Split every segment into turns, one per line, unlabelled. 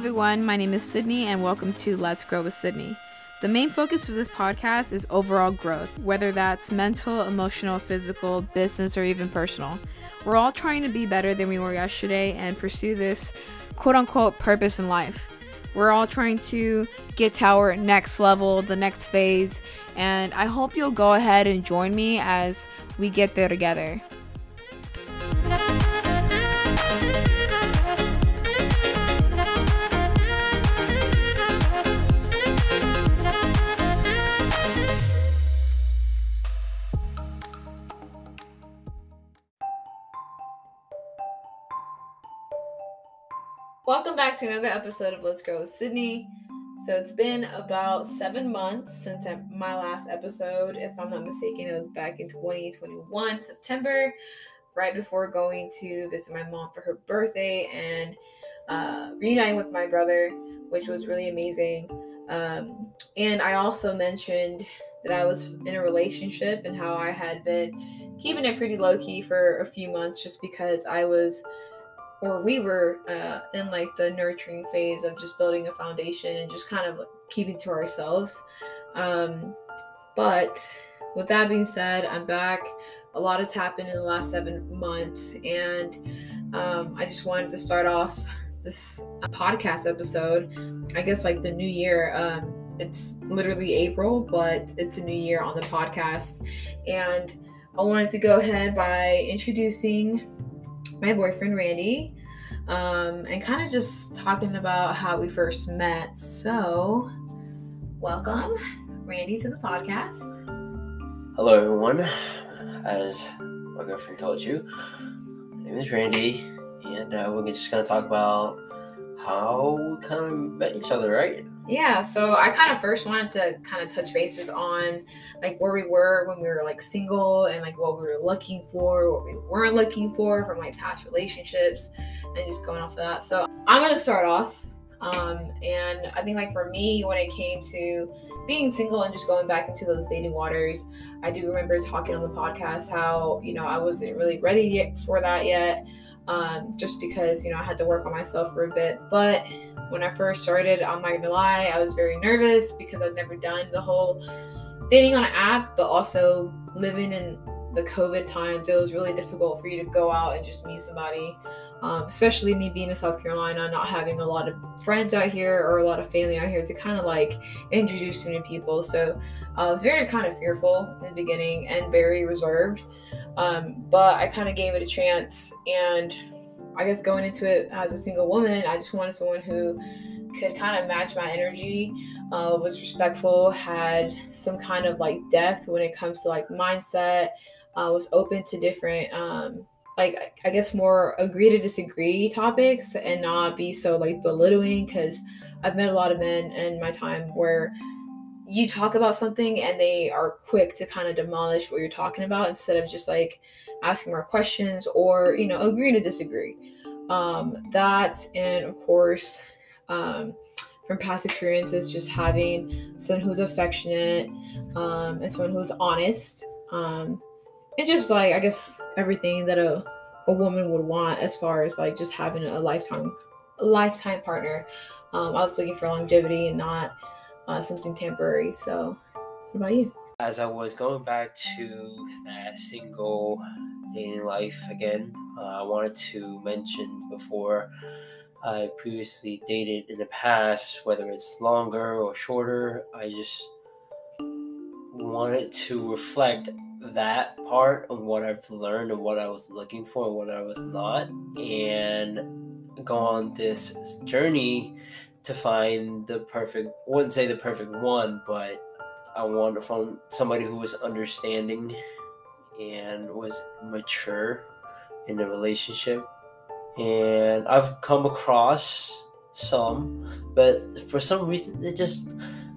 everyone. My name is Sidney, and welcome to Let's Grow with Sidney. The main focus of this podcast is overall growth, whether that's mental, emotional, physical, business, or even personal. We're all trying to be better than we were yesterday and pursue this quote unquote purpose in life. We're all trying to get to our next level, the next phase, and I hope you'll go ahead and join me as we get there together. Welcome back to another episode of Let's Grow with Sidney. So it's been about seven months since my last episode. If I'm not mistaken, it was back in 2021, September, right before going to visit my mom for her birthday and uh, reuniting with my brother, which was really amazing. Um, and I also mentioned that I was in a relationship and how I had been keeping it pretty low key for a few months just because I was or we were uh, in like the nurturing phase of just building a foundation and just kind of keeping to ourselves. Um, but with that being said, I'm back. A lot has happened in the last seven months, and um, I just wanted to start off this podcast episode. I guess like the new year. Um, it's literally April, but it's a new year on the podcast, and I wanted to go ahead by introducing my boyfriend Randy, um, and kind of just talking about how we first met. So, welcome, Randy, to the podcast.
Hello, everyone. As my girlfriend told you, my name is Randy, and uh, we're just gonna talk about how we kind of met each other, right?
Yeah, so I kind of first wanted to kind of touch bases on like where we were when we were like single and like what we were looking for, what we weren't looking for from like past relationships, and just going off of that. So I'm gonna start off, um, and I think like for me when it came to being single and just going back into those dating waters, I do remember talking on the podcast how you know I wasn't really ready yet for that yet um, just because you know I had to work on myself for a bit. But when I first started, I'm not gonna lie, I was very nervous because I've never done the whole dating on an app, but also living in the COVID times, it was really difficult for you to go out and just meet somebody. Um, especially me being in South Carolina, not having a lot of friends out here or a lot of family out here to kind of like introduce to new people. So uh, I was very kind of fearful in the beginning and very reserved. Um, but I kind of gave it a chance. And I guess going into it as a single woman, I just wanted someone who could kind of match my energy, uh, was respectful, had some kind of like depth when it comes to like mindset, uh, was open to different, um, like I guess more agree to disagree topics and not be so like belittling because I've met a lot of men in my time where you talk about something and they are quick to kind of demolish what you're talking about instead of just like asking more questions or you know agree to disagree. Um, that and of course um, from past experiences just having someone who's affectionate um, and someone who's honest um, and just like i guess everything that a, a woman would want as far as like just having a lifetime lifetime partner. Um, i was looking for longevity and not uh, something temporary. So, what about you?
As I was going back to that single dating life again, uh, I wanted to mention before I previously dated in the past, whether it's longer or shorter, I just wanted to reflect that part of what I've learned and what I was looking for and what I was not, and go on this journey to find the perfect I wouldn't say the perfect one, but I wanted to find somebody who was understanding and was mature in the relationship. And I've come across some, but for some reason they just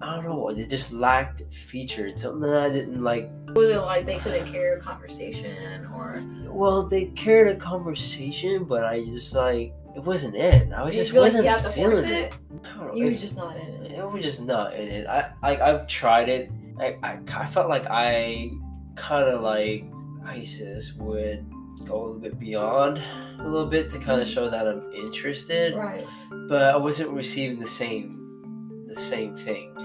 I don't know, they just lacked features. Something that I didn't like.
Was it like they couldn't carry a conversation or?
Well, they carried a conversation, but I just like it wasn't it. I was
you
just
feel
wasn't
like you have to force
feeling
it.
it. Don't
You were just not in it.
it was just not in it. I like I've tried it. I, I, I felt like I kind of like ISIS would go a little bit beyond a little bit to kind of mm-hmm. show that I'm interested,
Right.
but I wasn't receiving the same the same thing.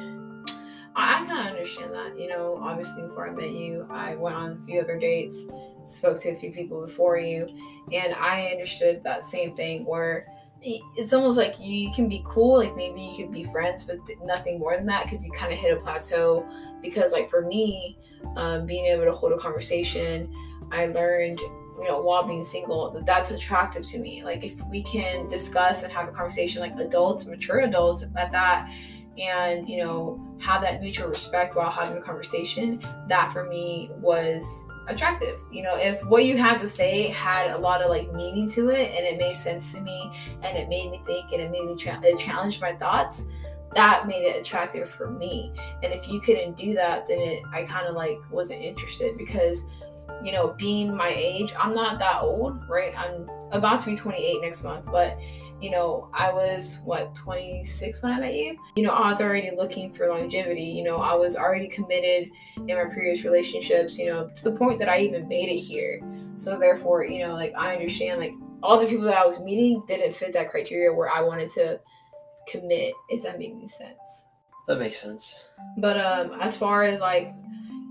Understand that. You know, obviously before I met you, I went on a few other dates, spoke to a few people before you, and I understood that same thing where it's almost like you can be cool, like maybe you could be friends, but th- nothing more than that because you kind of hit a plateau. Because, like, for me, um, being able to hold a conversation, I learned, you know, while being single, that that's attractive to me. Like, if we can discuss and have a conversation like adults, mature adults at that, and you know have that mutual respect while having a conversation that for me was attractive. You know if what you had to say had a lot of like meaning to it and it made sense to me and it made me think and it made me tra- it challenged my thoughts that made it attractive for me. And if you couldn't do that then it i kind of like wasn't interested because you know being my age i'm not that old right? I'm about to be 28 next month but you know, I was what 26 when I met you. You know, I was already looking for longevity. You know, I was already committed in my previous relationships, you know, to the point that I even made it here. So therefore, you know, like I understand like all the people that I was meeting didn't fit that criteria where I wanted to commit, if that made any sense.
That makes sense.
But um as far as like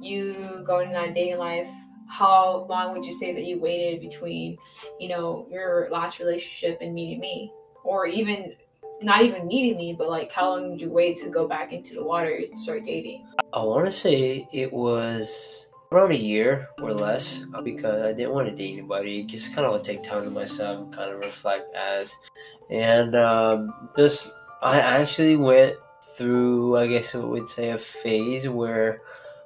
you going in that dating life, how long would you say that you waited between, you know, your last relationship and meeting me? Or even not even meeting me, but like how long did you wait to go back into the water and start dating?
I want to say it was around a year or less because I didn't want to date anybody. Just kind of to take time to myself, kind of reflect as, and um, just I actually went through, I guess I would say, a phase where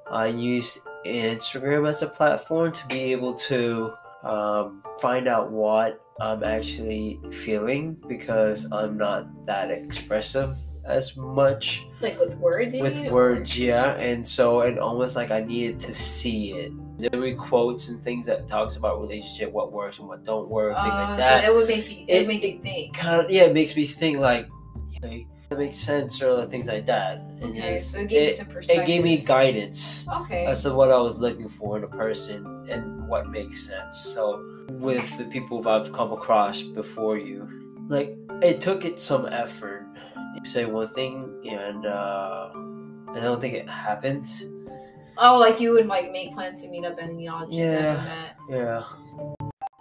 I used Instagram as a platform to be able to um, find out what I'm actually feeling because I'm not that expressive as much
Like with words, you
with
mean, or-
words yeah and so and almost like i needed to see it. There were quotes and things that talks about relationship what works and what don't work things
Uh,
like that
So it would make you, it,
It-
make you think.
kind of yeah it makes me think like okay, that makes sense or other things like that and
Okay,
just-
so it gave you some perspective.
it gave me guidance
Okay.
as to what i was looking for in a person and what makes sense so with the people i've come across before you like it took it some effort you say one thing and uh i don't think it happens
oh, like you would like make plans to meet up and y'all just never
Yeah.
met.
yeah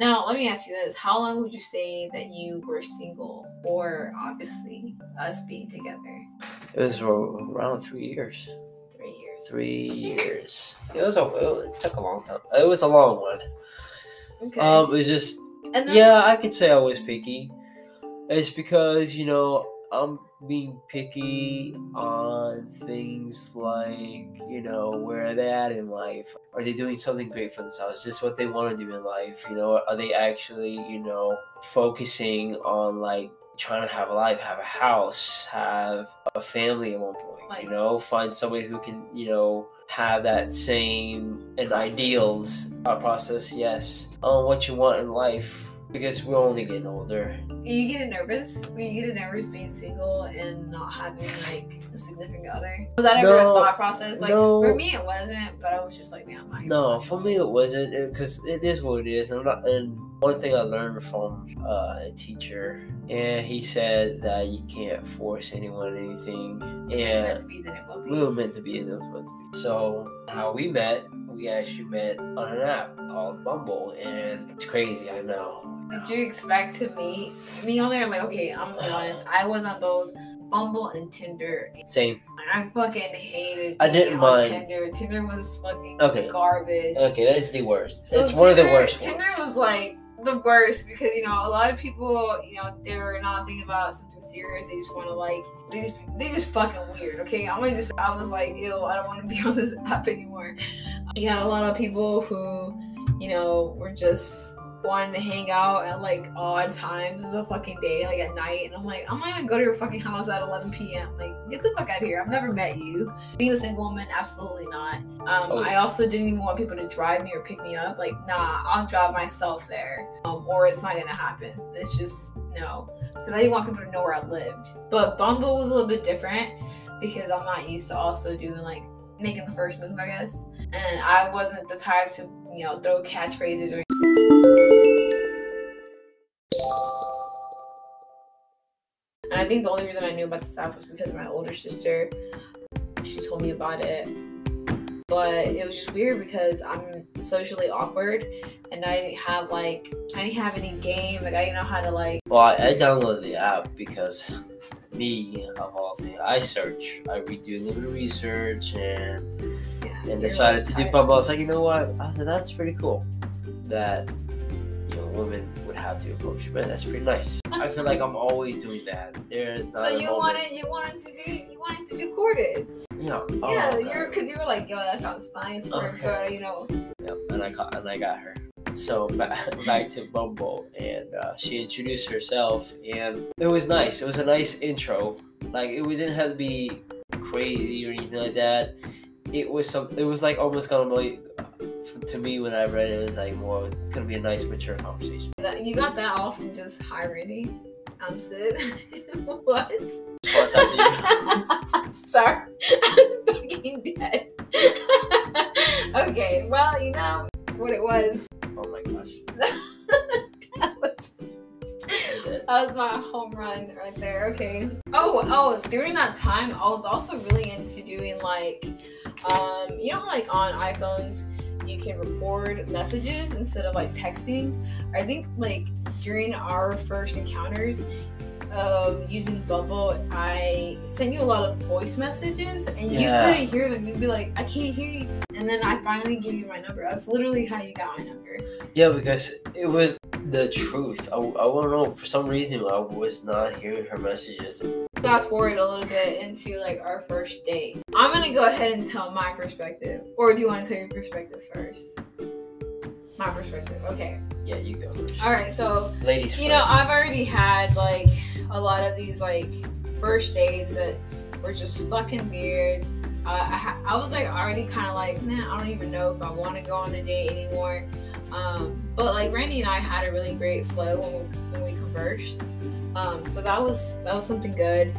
Now, let me ask you this. How long would you say that you were single or obviously us being together?
It was around three years.
Three years.
Three years. It was a. It took a long time. It was a long one.
Okay.
Um, it was just.
and then,
Yeah, I could say I was picky. It's because you know I'm being picky on things like you know where they at in life? Are they doing something great for themselves? Is this what they want to do in life? You know, are they actually you know focusing on like trying to have a life, have a house, have a family at one point?
Like-
you know, find somebody who can you know have that same and ideals uh, process. Yes, on what you want in life because we're only getting older.
you get nervous when you get nervous being single and not having like a significant other. Was that ever
No,
a thought process? Like
no.
for me, it wasn't, but I was just like, damn, my
No, for me it wasn't because it is what it is. And, not, and one thing I learned from uh, a teacher, and he said that you can't force anyone anything.
Meant
And
to be, then it will be.
we were meant to be, and it was meant to be. So how we met, we actually met on an app called Bumble, and it's crazy. I know.
Did you expect to meet me on there? I'm like, okay, I'm gonna be honest. I was on both Bumble and Tinder.
Same.
I fucking hated.
I didn't mind.
Tinder. Tinder was fucking
Okay.
garbage.
Okay, that's the worst.
So
it's one of the worst.
Tinder
ones.
was like the worst because you know a lot of people, you know, they're not thinking about serious. They just want to like they just they just fucking weird. Okay, I'm just I was like, ew, I don't want to be on this app anymore. You got a lot of people who, you know, were just wanting to hang out at like odd times of the fucking day, like at night. And I'm like, I'm not gonna go to your fucking house at 11 p.m. Like, get the fuck out of here. I've never met you. Being a single woman, absolutely not. Um,
Oh.
I also didn't even want people to drive me or pick me up. Like, nah, I'll drive myself there, um, or it's not gonna happen. It's just no, because I didn't want people to know where I lived. But Bumble was a little bit different because I'm not used to also doing like making the first move, I guess. And I wasn't the type to, you know, throw catchphrases or. And I think the only reason I knew about this app was because my older sister, she told me about it but it was just weird because I'm socially awkward and I didn't have like I didn't have any game, like I didn't know how to like
Well, I, I downloaded the app because me, of all things, I search. I redo a little bit of research and
yeah,
and decided
like,
to do. Bumble. I was like, you know what? I said that's pretty cool that you know women would have to approach but That's pretty nice. I feel like I'm always doing that. There's not
So you wanted you wanted to be you wanted to be courted.
Yeah,
yeah,
oh,
you're because you were like, yo, that sounds nice for
Okay.
but you know.
Yep, and I caught and I got her. So back, back to Bumble, and uh, she introduced herself, and it was nice. It was a nice intro. Like it, we didn't have to be crazy or anything like that. It was some. It was like almost gonna be. To me, when I read it, it was like more. It's gonna be a nice, mature conversation.
You got that all from just hi Randy. I'm Sid. what?
What's up, dude?
Sorry. I'm fucking dead. okay, well, you know what it was.
Oh my gosh.
That was, that was my home run right there. Okay. Oh, oh, during that time, I was also really into doing like, um, you know, like on iPhones, you can record messages instead of like texting. I think like during our first encounters of using Bumble, I sent you a lot of voice messages and you couldn't hear them. You'd be like, I can't hear you. And then I finally gave you my number. That's literally how you got my number.
Yeah, because it was the truth. I, I don't know. For some reason, I was not hearing her messages.
fast forward a little bit into like our first date. I'm gonna go ahead and tell my perspective. Or do you want to tell your perspective first? My perspective. Okay.
Yeah, you go. First.
All right. So
Ladies
you know. I've already had like a lot of these like first dates that were just fucking weird. Uh, I, I was like already kind of like, man, I don't even know if I want to go on a date anymore. Um, but like Randy and I had a really great flow when we, when we conversed. Um, so that was that was something good.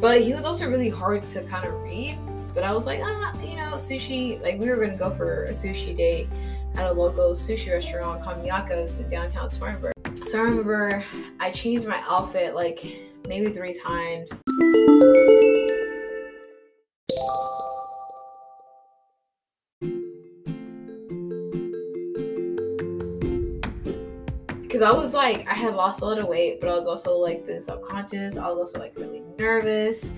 But he was also really hard to kind of read. But I was like, ah, you know, sushi. Like we were gonna go for a sushi date at a local sushi restaurant called Miyako's in downtown Spartanburg. So I remember I changed my outfit like maybe three times. Because I was like, I had lost a lot of weight, but I was also like feeling self conscious. I was also like really nervous.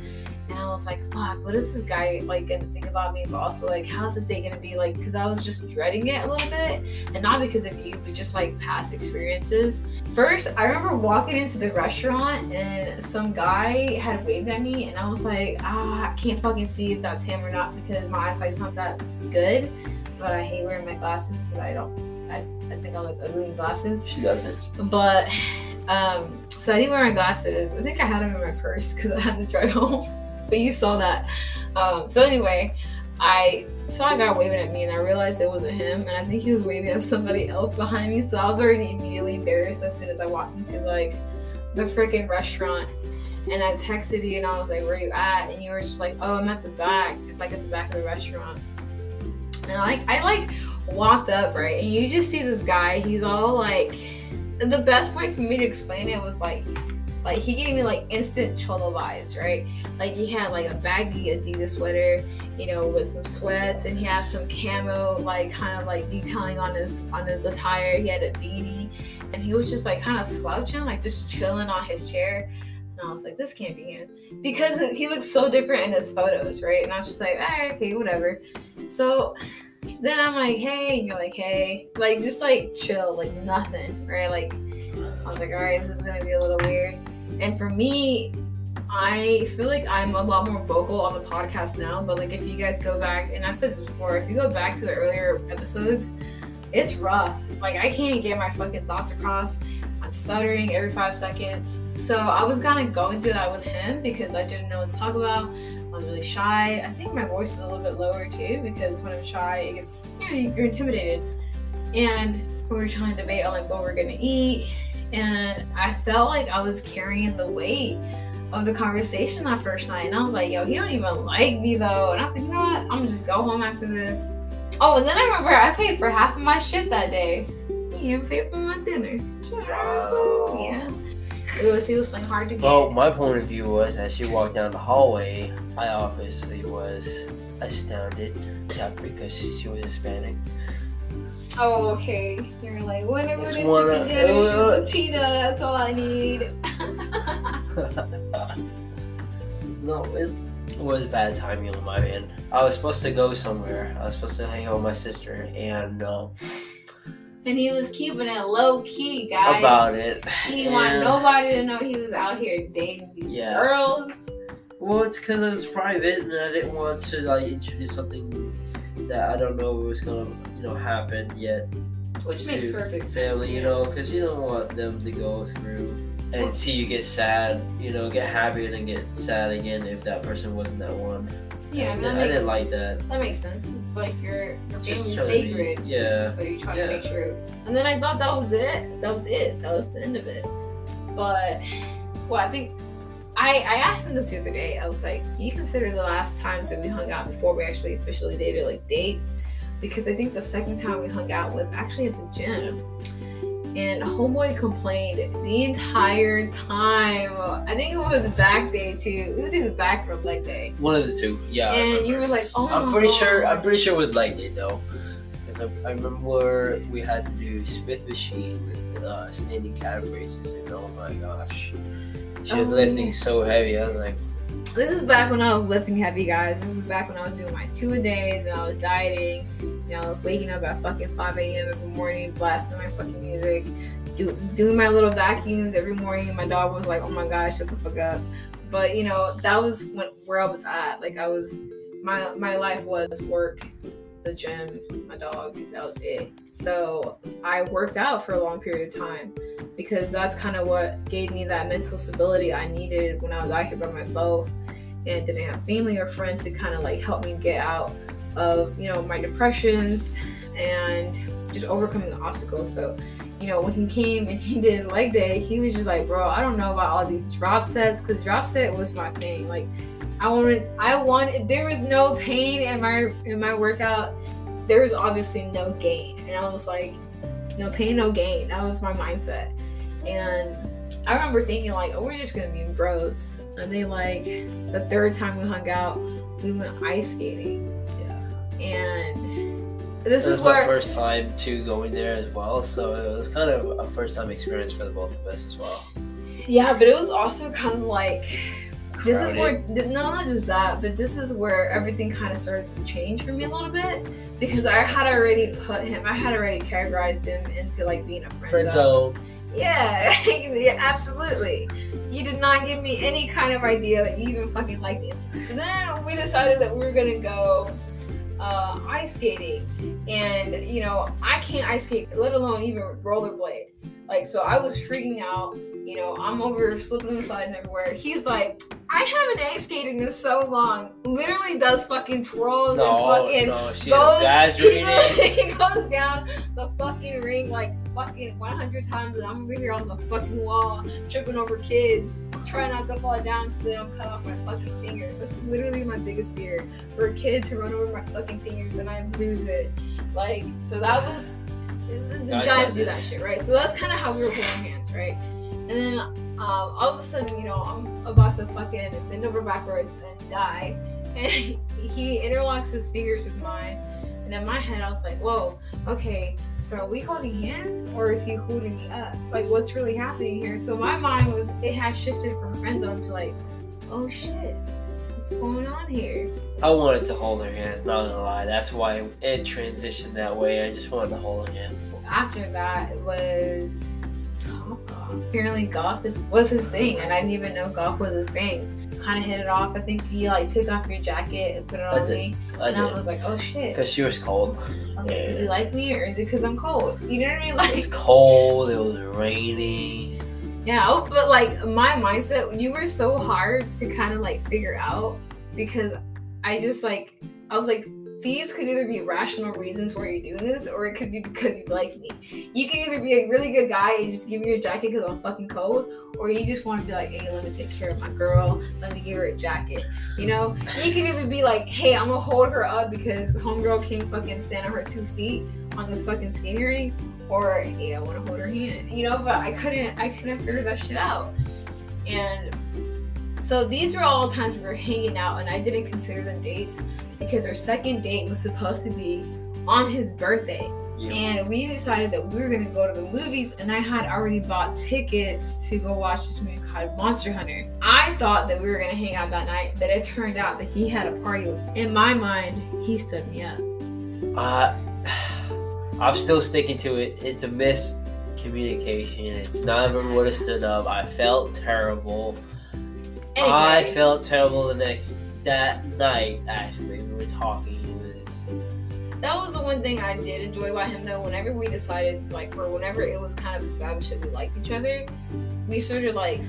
And I was like, fuck, what is this guy like gonna think about me? But also, like, how's this day gonna be like? Because I was just dreading it a little bit. And not because of you, but just like past experiences. First, I remember walking into the restaurant and some guy had waved at me, and I was like, ah, I can't fucking see if that's him or not because my eyesight's not that good. But I hate wearing my glasses because I don't. I, I think I look ugly in glasses.
She doesn't.
But um, so I didn't wear my glasses. I think I had them in my purse because I had to drive home. But you saw that. Um, so anyway, I saw a guy waving at me and I realized it wasn't him. And I think he was waving at somebody else behind me. So I was already immediately embarrassed as soon as I walked into like the freaking restaurant. And I texted you and I was like, "Where you at?" And you were just like, "Oh, I'm at the back, like at the back of the restaurant." And I like I like walked up right, and you just see this guy. He's all like, the best way for me to explain it was like, like he gave me like instant cholo vibes, right? Like he had like a baggy Adidas sweater, you know, with some sweats, and he had some camo like kind of like detailing on his on his attire. He had a beanie, and he was just like kind of slouching, like just chilling on his chair. And I was like, this can't be him because he looks so different in his photos, right? And I was just like, all right, okay, whatever. So then I'm like, hey, and you're like, hey, like just like chill, like nothing, right? Like I was like, all right, this is gonna be a little weird. And for me, I feel like I'm a lot more vocal on the podcast now. But like, if you guys go back, and I've said this before, if you go back to the earlier episodes, it's rough. Like I can't get my fucking thoughts across. I'm stuttering every five seconds. So I was kind of going through that with him because I didn't know what to talk about. I was really shy. I think my voice is a little bit lower too because when I'm shy, it gets you know, you're intimidated. And we were trying to debate on like what we're gonna eat, and I felt like I was carrying the weight of the conversation that first night. And I was like, yo, he don't even like me though. And I was like, you know what? I'm gonna just go home after this. Oh, and then I remember I paid for half of my shit that day. You paid for my dinner.
Wow.
Yeah. It was he was like hard to get.
Well, my point of view was as she walked down the hallway, I obviously was astounded, because she was Hispanic.
Oh, okay. You're like, when are we
It's
the
one
chicken
of-
dinner?
it
Tina, that's all I need.
no, it was bad timing on my end. I was supposed to go somewhere. I was supposed to hang out with my sister, and uh,
and he was keeping it low key, guys.
about it.
He didn't want nobody to know he was out here dating these
Yeah.
girls.
Well, it's because it was private, and I didn't want to like introduce something that I don't know was gonna, you know, happen yet.
Which makes perfect sense.
family, you know, because you don't want them to go through and see you get sad, you know, get happy and then get sad again if that person wasn't that one.
Yeah,
I,
that
didn't, I
makes,
didn't like that.
that makes sense. It's like your your family's
to be-
sacred.
yeah.
So you try
Yeah.
to make sure. And then I thought that was it. That was it. That was the end of it. But well, I think I I asked him this the other day. I was like, "Do you consider the last times that we hung out before we actually officially dated like dates?" Because I think the second time we hung out was actually at the gym. And homeboy complained the entire time. I think it was back day too. It was either back or leg day.
One of the two, yeah.
And you were like, "Oh,
I'm pretty sure. I'm pretty sure it was like day though, because I, I remember we had to do Smith machine with uh, standing calf raises, and oh my gosh, she was
Oh,
lifting
yeah.
so heavy. I was like,
This is back when I was lifting heavy, guys. This is back when I was doing my two a days and I was dieting. You know, waking up at fucking 5 a.m. every morning, blasting my fucking music, do, doing my little vacuums every morning. My dog was like, "Oh my god, shut the fuck up." But you know, that was when where I was at. Like I was, my my life was work, the gym, my dog. That was it. So I worked out for a long period of time because that's kind of what gave me that mental stability I needed when I was out here by myself and didn't have family or friends to kind of like help me get out of you know my depressions and just overcoming the obstacles. So, you know, when he came and he did leg day, he was just like, "Bro, I don't know about all these drop sets because drop set was my thing. Like, I wanted, I want. If there was no pain in my in my workout, there was obviously no gain, and I was like, no pain, no gain. That was my mindset, and I remember thinking like, oh, we're just gonna be bros. And then like the third time we hung out, we went ice skating. And this
It
is
was my first time too going there as well, so it was kind of a first time experience for the both of us as well.
yeah, but it was also kind of like this is where no, not just that, but this is where everything kind of started to change for me a little bit because I had already put him, I had already categorized him into like being a friend,
friend
zone.
zone.
Yeah, yeah, absolutely. You did not give me any kind of idea that you even fucking liked it. So then we decided that we were gonna go uh, ice skating, and you know I can't ice skate, let alone even rollerblade. Like so, I was freaking out. You know, I'm over slipping and sliding everywhere. He's like, I haven't ice skated in so long. Literally does fucking twirls and fucking
no, she
goes, he, goes, he goes down the fucking ring like fucking 100 times, and I'm over here on the fucking wall, tripping over kids, trying not to fall down so they don't cut off my fucking fingers. That's literally my biggest fear for a kid to run over my fucking fingers and I lose it. Like, so that was. the
Guys
Guys do that shit, right? So that's kind of how we were holding hands, right? And then um, all of a sudden, you know, I'm about to fucking bend over backwards and die. And he interlocks his fingers with mine. And in my head, I was like, whoa, okay, so are we holding hands or is he holding me up? Like, what's really happening here? So my mind was, it had shifted from friend zone to like, oh shit, what's going on here?
I wanted to hold her hands, not gonna lie. That's why it transitioned that way. I just wanted to hold her hand.
After that, it was Top Golf. Apparently, golf is, was his thing, and I didn't even know golf was his thing. Kind of hit it off. I think he like took off your jacket and put it
I
on
did.
me,
I
and I was like, oh shit.
Because she was cold.
I was like,
Yeah.
does he like me or is it because I'm cold? You know what I mean?
Like it was cold. It was raining.
yeah, oh, but like my mindset, you were so hard to kind of like figure out because I just like, I was like, these could either be rational reasons why you're doing this or it could be because you like me. You can either be a really good guy and just give me your jacket because I'm fucking cold, or you just want to be like, hey, let me take care of my girl, let me give her a jacket. You know, you can either be like, hey, I'm gonna hold her up because homegirl can't fucking stand on her two feet on this fucking skating or hey, I want to hold her hand. You know, but I couldn't, I couldn't figure that shit out. And so these were all times we were hanging out, and I didn't consider them dates because our second date was supposed to be on his birthday.
Yeah.
And we decided that we were gonna go to the movies, and I had already bought tickets to go watch this movie called Monster Hunter. I thought that we were gonna hang out that night, but it turned out that he had a party with. In my mind, he stood me up.
Uh, I'm still sticking to it. It's a miscommunication. It's of them would have stood up. I felt terrible. I felt terrible the next that night. Actually, we were talking.
That was the one thing I did enjoy about him, though. Whenever we decided, like, or whenever it was kind of established that we liked each other, we started like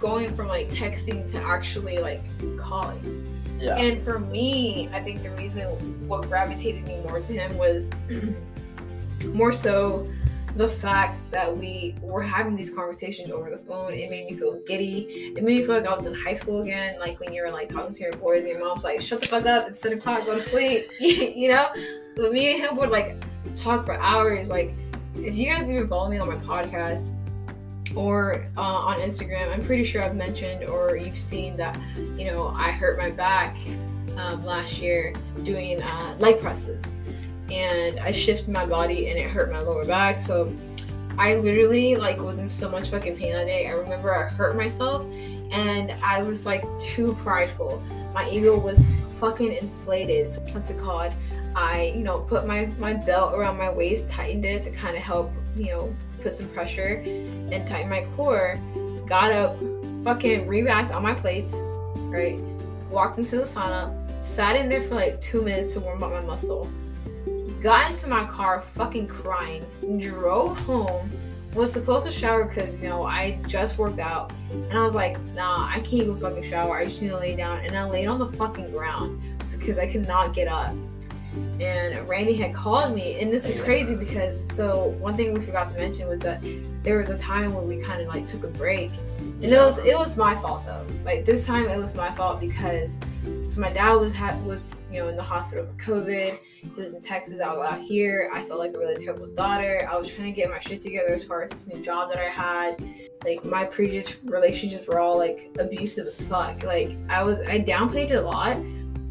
going from like texting to actually like calling.
yeah.
And for me, I think the reason what gravitated me more to him was more so the fact that we were having these conversations over the phone. It made me feel giddy. It made me feel like I was in high school again, like when you were like talking to your boys and your mom's like, shut the fuck up, it's 10 o'clock, go to sleep. you know? But me and him would like talk for hours. Like, if you guys even follow me on my podcast, or uh, on Instagram, I'm pretty sure I've mentioned or you've seen that, you know, I hurt my back um, last year doing uh, leg presses. And I shifted my body and it hurt my lower back. So I literally like was in so much fucking pain that day. I remember I hurt myself and I was like too prideful. My ego was fucking inflated. So what's it called? I, you know, put my my belt around my waist, tightened it to kind of help, you know, put some pressure and tighten my core. Got up, fucking re-racked on my plates, right? Walked into the sauna, sat in there for like two minutes to warm up my muscle. Got into my car, fucking crying. Drove home. Was supposed to shower because you know I just worked out, and I was like, nah, I can't even fucking shower. I just need to lay down, and I laid on the fucking ground because I could not get up and Randy had called me, and this is crazy because so one thing we forgot to mention was that there was a time where we kind of like took a break, and it was it was my fault though. Like this time it was my fault because so my dad was was you know in the hospital for COVID. He was in Texas. I was out here. I felt like a really terrible daughter. I was trying to get my shit together as far as this new job that I had. Like my previous relationships were all like abusive as fuck. Like I was I downplayed it a lot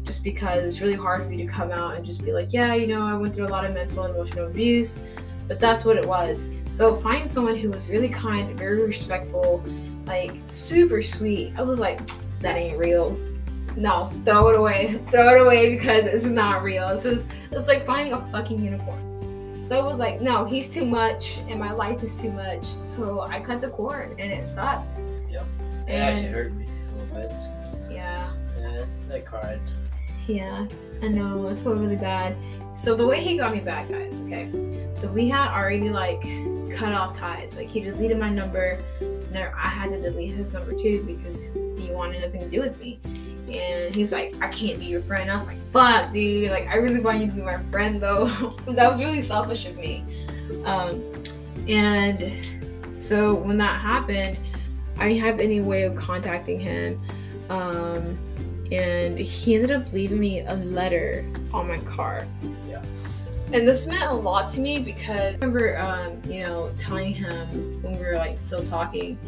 just because it's really hard for me to come out and just be like, yeah, you know, I went through a lot of mental and emotional abuse, but that's what it was. So finding someone who was really kind, very respectful, like super sweet, I was like, that ain't real. No, throw it away. Throw it away because it's not real. It's just it's like buying a fucking unicorn. So it was like, no, he's too much and my life is too much. So I cut the cord and it sucked.
Yep. It actually hurt me a little bit.
yeah.
Yeah, I cried.
Yeah, I know. It felt really bad. So the way he got me back, guys, okay. So we had already like cut off ties. Like he deleted my number. And I had to delete his number too because he wanted nothing to do with me. And he was like, I can't be your friend. I'm like, fuck, dude. Like I really want you to be my friend though. that was really selfish of me. Um, and so when that happened, I didn't have any way of contacting him. Um, and he ended up leaving me a letter on my car.
Yeah.
And this meant a lot to me because I remember, um, you know, telling him when we were like still talking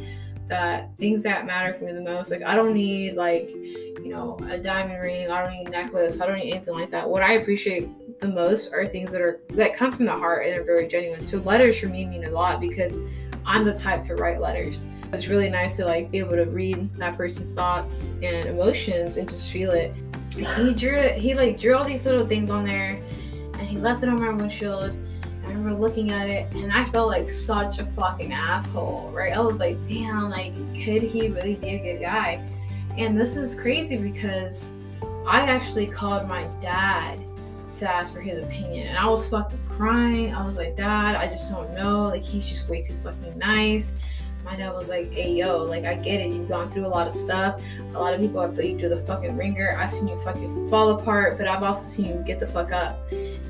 that things that matter for me the most, like I don't need like, you know, a diamond ring, I don't need a necklace, I don't need anything like that. What I appreciate the most are things that are that come from the heart and are very genuine. So letters for me mean a lot because I'm the type to write letters. It's really nice to like be able to read that person's thoughts and emotions and just feel it. He drew he like drew all these little things on there and he left it on my windshield. I remember looking at it and I felt like such a fucking asshole, right? I was like, damn, like could he really be a good guy? And this is crazy because I actually called my dad to ask for his opinion and I was fucking crying. I was like, Dad, I just don't know. Like he's just way too fucking nice my dad was like, hey yo, like I get it, you've gone through a lot of stuff. A lot of people have put you through the fucking ringer. I've seen you fucking fall apart, but I've also seen you get the fuck up.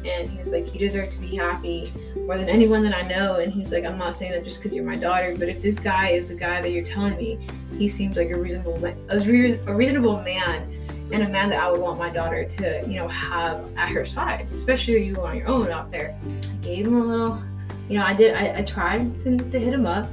And he's like, you deserve to be happy more than anyone that I know. And he's like, I'm not saying that just because you're my daughter, but if this guy is the guy that you're telling me, he seems like a reasonable, a, re- a reasonable man. And a man that I would want my daughter to, you know, have at her side, especially you on your own out there. I gave him a little, you know, I did, I, I tried to, to hit him up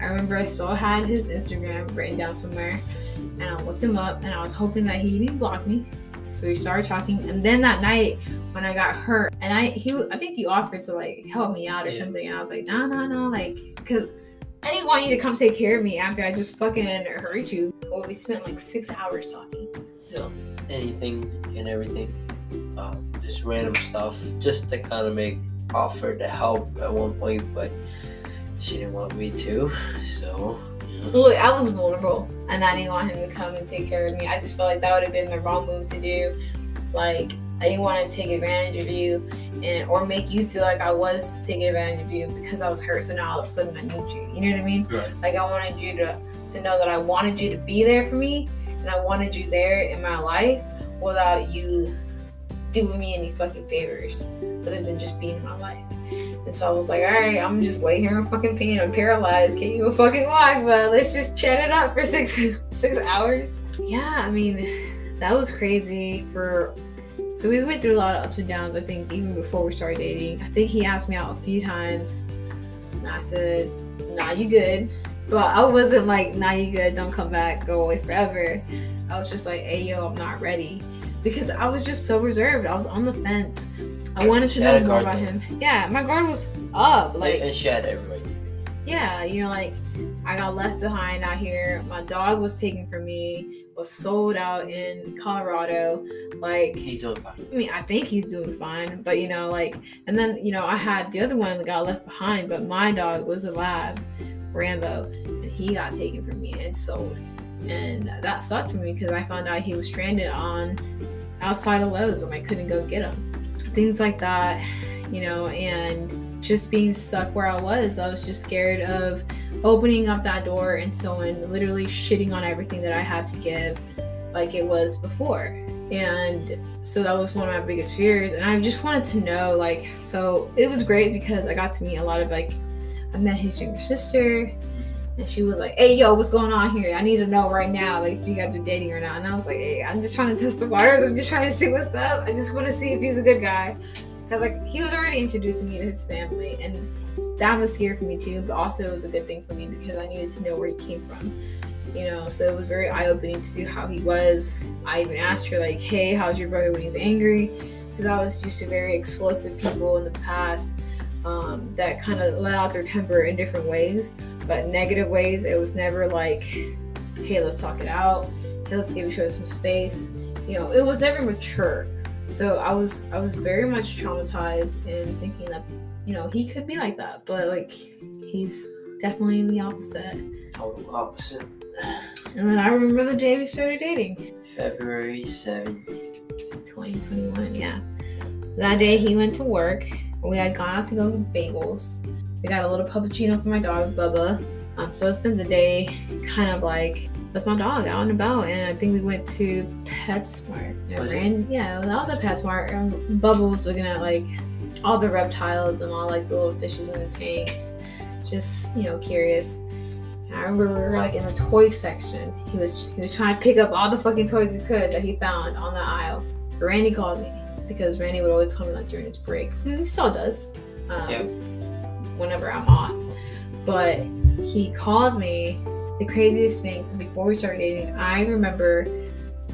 I remember I still had his Instagram written down somewhere, and I looked him up, and I was hoping that he didn't block me. So we started talking, and then that night when I got hurt, and I he I think he offered to like help me out or
Yeah.
something, and I was like, no, no, no, like, cause I didn't want you to come take care of me after I just fucking hurt you. Well, we spent like six hours talking.
Yeah, anything and everything, um, just random stuff, just to kind of make offer to help at one point, but she didn't want me to, so.
Look, I was vulnerable, and I didn't want him to come and take care of me. I just felt like that would have been the wrong move to do. Like, I didn't want to take advantage of you, and or make you feel like I was taking advantage of you because I was hurt. So now all of a sudden I need you. You know what I mean?
Right.
Like I wanted you to to know that I wanted you to be there for me, and I wanted you there in my life without you doing me any fucking favors, other than just being in my life. And so I was like, all right, I'm just lay here in fucking pain. I'm paralyzed. Can't even fucking walk, but let's just chat it up for six six hours. Yeah, I mean, that was crazy for. So we went through a lot of ups and downs. I think even before we started dating. I think he asked me out a few times, and I said, "Nah, you good." But I wasn't like, "Nah, you good. Don't come back. Go away forever." I was just like, "Hey, yo, I'm not ready," because I was just so reserved. I was on the fence. I wanted to know more about him. Yeah, my guard was up. Like,
and she had everybody.
yeah, you know, like I got left behind out here. My dog was taken from me, was sold out in Colorado. Like,
He's doing fine.
I mean, I think he's doing fine, but you know, like, and then you know, I had the other one that got left behind, but my dog was a lab, Rambo, and he got taken from me and sold, and that sucked for me because I found out he was stranded on outside of Lowe's and I couldn't go get him. Things like that, you know, and just being stuck where I was, I was just scared of opening up that door and someone literally shitting on everything that I have to give, like it was before. And so that was one of my biggest fears. And i just wanted to know like so it was great because i got to meet a lot of like i met his younger sister and she was like hey yo what's going on here? I need to know right now like if you guys are dating or not. And i was like hey i'm just trying to test the waters. I'm just trying to see what's up. I just want to see if he's a good guy. Because like he was already introducing me to his family and that was scary for me too but also it was a good thing for me because i needed to know where he came from you know? So it was very eye-opening to see how he was. I even asked her like hey how's your brother when he's angry? Because i was used to very explosive people in the past um, that kind of let out their temper in different ways but negative ways it was never like hey let's talk it out hey let's give each other some space you know it was never mature so i was i was very much traumatized in thinking that you know he could be like that but like he's definitely the opposite
Total opposite.
and then I remember the day we started dating,
February 7th.
2021. Yeah. That day he went to work. We had gone out to go get bagels. We got a little puppuccino for my dog, Bubba. Um, so I spent the day kind of like with my dog out and about. And I think we went to PetSmart. And
Was it?
yeah, that was at PetSmart. Um, Bubba was looking at like all the reptiles and all like the little fishes in the tanks. Just, you know, curious. And I remember we were like in the toy section. He was he was trying to pick up all the fucking toys he could that he found on the aisle. Randy called me because Randy would always call me like during his breaks. And he still does. Um,
Yeah.
Whenever I'm off. But he called me the craziest thing. So before we started dating, I remember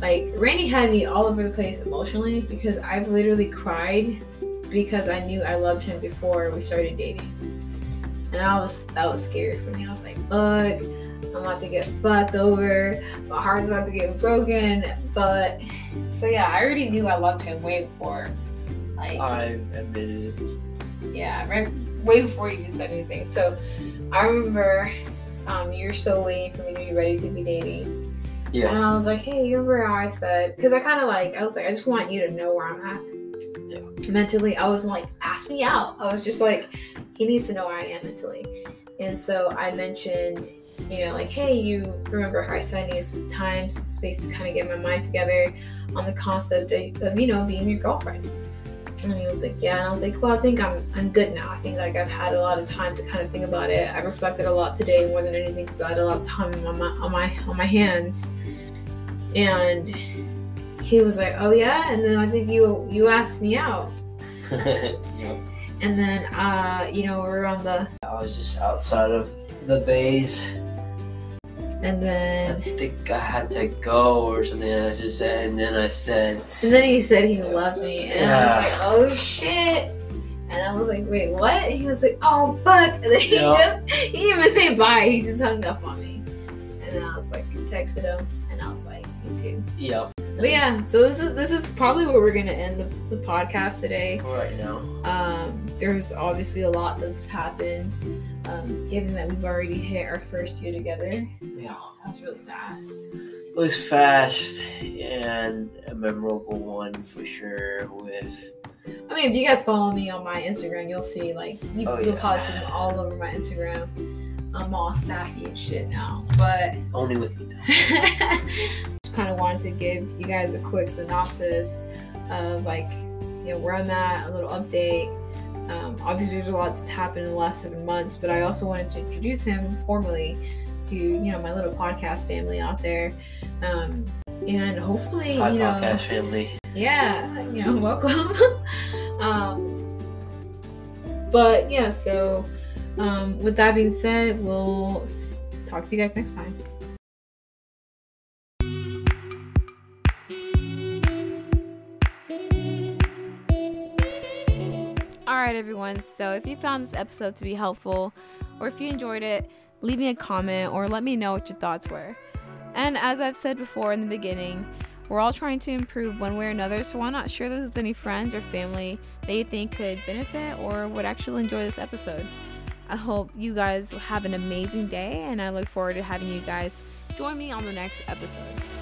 like Randy had me all over the place emotionally because I've literally cried because I knew I loved him before we started dating. And I was that was scary for me. I was like, fuck, I'm about to get fucked over. My heart's about to get broken. But so yeah, I already knew I loved him way before. Like
I admitted it.
yeah, right way before you said anything. So I remember um, you're still waiting for me to be ready to be dating.
Yeah.
And I was like, hey, you remember how I said, because I kind of like, I was like, I just want you to know where I'm at.
Yeah.
Mentally, I wasn't like, ask me out. I was just like, he needs to know where I am mentally. And so I mentioned, you know, like, hey, you remember how I said I need some time, some space to kind of get my mind together on the concept of, of, you know, being your girlfriend. And he was like, yeah. And I was like, well, I think I'm I'm good now. I think like I've had a lot of time to kind of think about it. I reflected a lot today more than anything because I had a lot of time on my on my on my hands. And he was like, oh yeah. And then I think you you asked me out.
yep.
And then uh, you know, we we're on the
I was just outside of the base.
And then I
think I had to go or something. I just said, and then I said,
and then he said he loved me, and I was like, oh shit. And I was like, wait, what? And he was like, oh fuck. And then he
Yeah.
just he didn't even say bye. He just hung up on me. And I was like, texted him, and I was like, me too.
"Yep."
But yeah, so this is this is probably where we're gonna end the, the podcast today.
For right now.
Um, there's obviously a lot that's happened. Um, given that we've already hit our first year together,
Yeah.
that was really fast.
It was fast and a memorable one for sure. With
I mean, if you guys follow me on my Instagram, you'll see like you,
Oh,
you'll
yeah.
probably see them all over my Instagram. I'm all sappy and shit now, but
only with you.
just kind of wanted to give you guys a quick synopsis of like you know where I'm at, a little update. Um, obviously, there's a lot that's happened in the last seven months, but I also wanted to introduce him formally to you know my little podcast family out there, um, and hopefully you know
podcast family.
yeah, you know, welcome. um, but yeah, so um, with that being said, we'll talk to you guys next time. Everyone. So if you found this episode to be helpful, or if you enjoyed it, leave me a comment or let me know what your thoughts were. And as I've said before in the beginning, we're all trying to improve one way or another, so why not share this with any friends or family that you think could benefit or would actually enjoy this episode? I hope you guys have an amazing day, and I look forward to having you guys join me on the next episode.